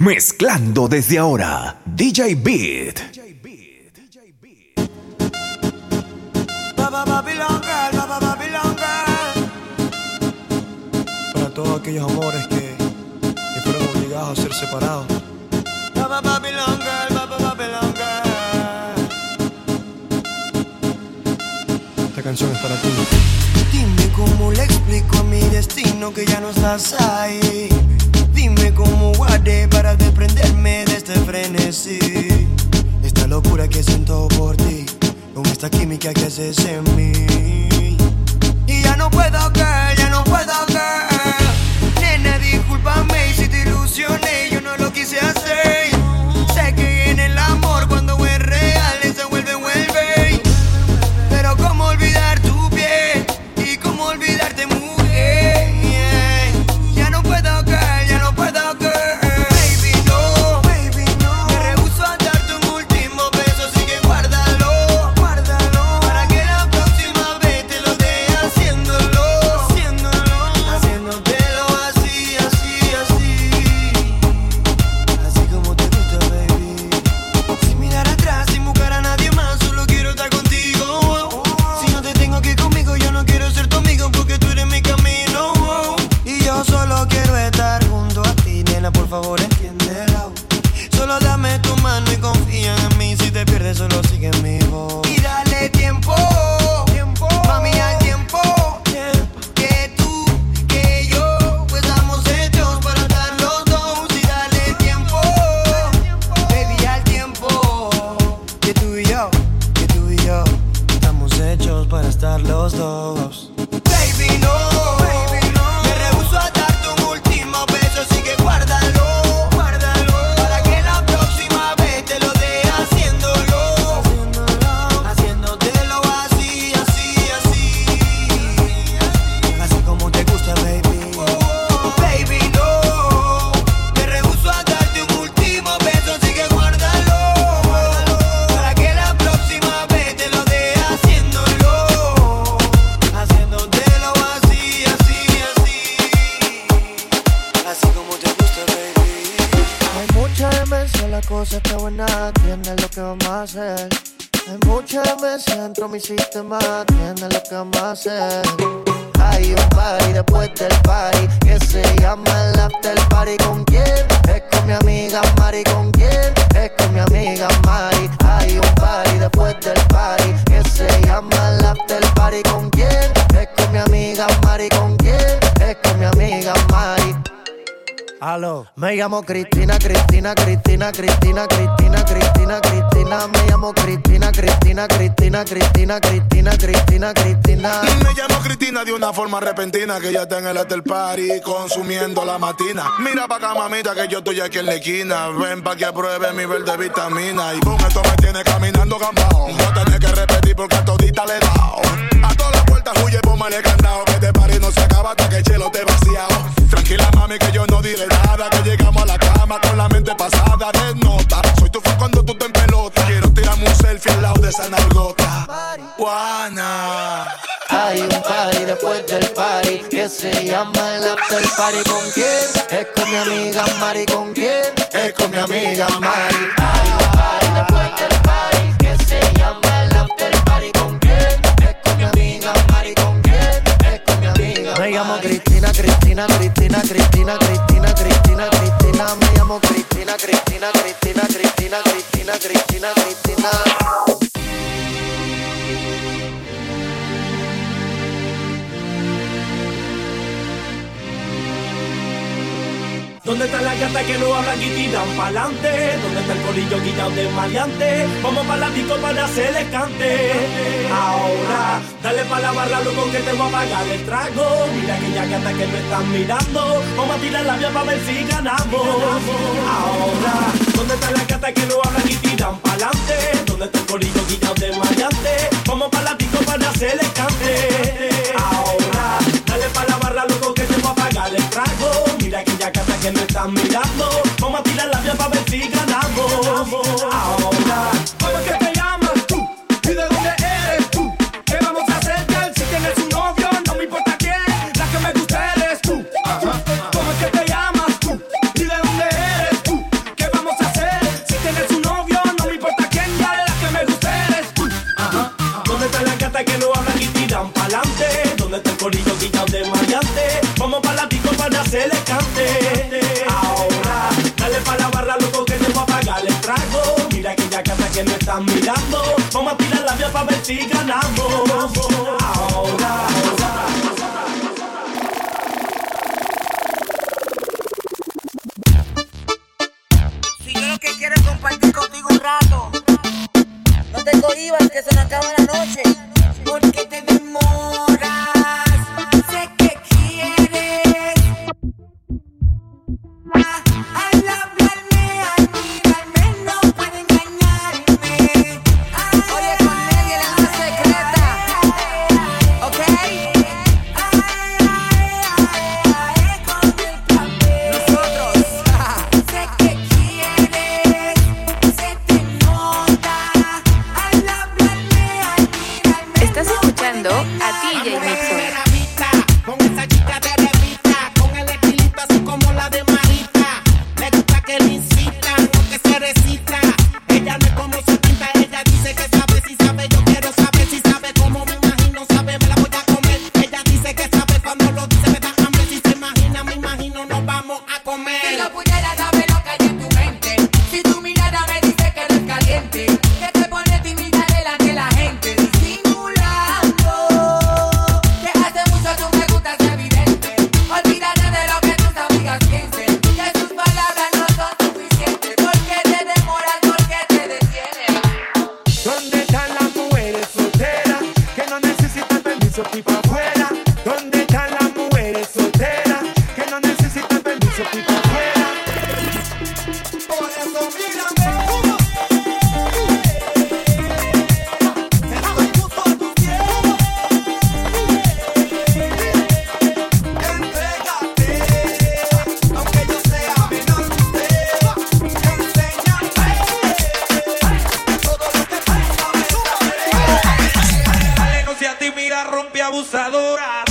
Mezclando desde ahora, DJ Beat. Para todos aquellos amores que, que fueron obligados a ser separados. Esta canción es para ti. Dime cómo le explico a mi destino que ya no estás ahí. Dime cómo guardé para desprenderme de este frenesí. Esta locura que siento por ti, con esta química que haces en mí. Y ya no puedo caer, ya no puedo por favor entiéndelo. Solo dame tu mano y confía en mí. Si te pierdes, solo sigue mi voz. Y dale tiempo, tiempo, mami, al tiempo. Que tú, que yo, pues estamos hechos para estar los dos. Y dale tiempo, baby, al tiempo. Que tú y yo, que tú y yo, estamos hechos para estar los dos. Baby, no, hacer. Hay dentro de mi sistema, tienes lo que a hacer. Hay un party después del party que se llama el after party. ¿Con quién? Es con mi amiga Mari. ¿Con quién? Es con mi amiga Mari. Hay un party después del party que se llama el after party. ¿Con quién? Es con mi amiga Mari. ¿Con quién? Es con mi amiga Mari. Aló. Me llamo Cristina, Cristina, Cristina, Cristina, Cristina, Cristina, Cristina. Me llamo Cristina, Cristina, Cristina, Cristina, Cristina, Cristina, Cristina. Me llamo Cristina de una forma repentina que ya está en el after party consumiendo la matina. Mira pa' acá, mamita, que yo estoy aquí en la esquina. Ven pa' que apruebe mi verde vitamina. Y boom, esto me tiene caminando gambao. No tenés que repetir porque a todita le he dado. A todas las puertas huye, póngale candado. Que este party no se acaba hasta que el chelo te vaciado. Tranquila, mami, que yo no diré nada. Que llegamos a la cama con la de esa nalgota. Juana. Hay un party después del party que se llama el after party. ¿Con quién? Es con mi amiga Mari. ¿Con quién? Es con mi amiga Mari. Hay un party después del party que se llama el after party. ¿Con quién? Es con mi amiga Mari. ¿Con quién? Es con mi amiga Me llamo Cristina, Cristina, Cristina, Cristina, Cristina, Cristina, Cristina. Me llamo Cristina, Cristina, Cristina, Cristina, Cristina, Cristina, Cristina. ¿Dónde están las gatas que no hablan y tiran pa'lante? ¿Dónde está el colillo quitado de maleante? Vamos pa' la disco para hacerle cante. Ahora, dale pa' la barra, loco, que te voy a pagar el trago. Mira aquellas gatas que me están mirando. Vamos a tirar la vía para ver si ganamos. Ahora, ¿dónde están las gatas que no hablan y tiran pa'lante? ahora aquí tiran pa'lante. Donde está el corillo quitado de maleante. Vamos para la disco para hacerle cante. Ahora, dale pa' la barra, loco, que te va a pagar el trago. Mira que ya casa que me están mirando. Vamos a tirar la vía para ver si ganamos. Ahora, ahora. que quiere compartir contigo un rato. No te cohibas que se nos acaba la noche. porque abusadora.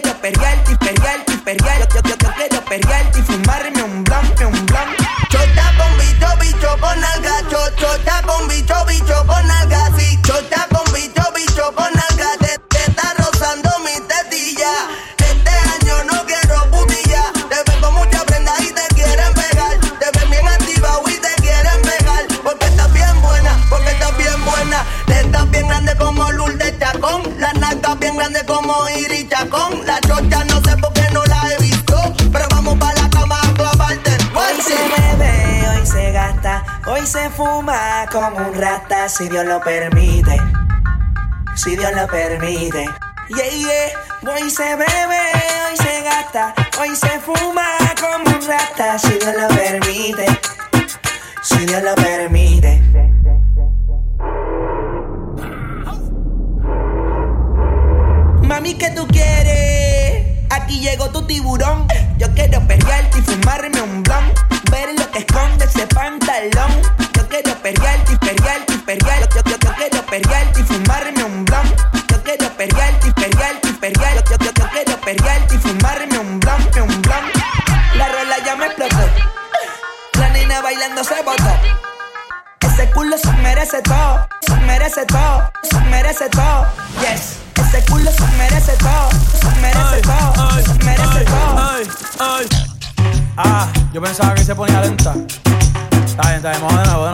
quiero perrearte, perrearte, perrear. Yo, yo, yo, yo quiero perrearte y fumarme un blanco, un blanco. Chota con bicho, bicho con alga. Chota con bicho, bicho con como un rata si Dios lo permite. Si Dios lo permite. Yeah, yeah. Hoy se bebe, hoy se gasta, hoy se fuma como un rata si Dios lo permite. Si Dios lo permite. Mami, ¿qué tú quieres? Aquí llegó tu tiburón. Yo quiero pelearte y fumarme un blunt. Ver lo que esconde yo pensaba que se ponía lenta. Está bien, está de nuevo,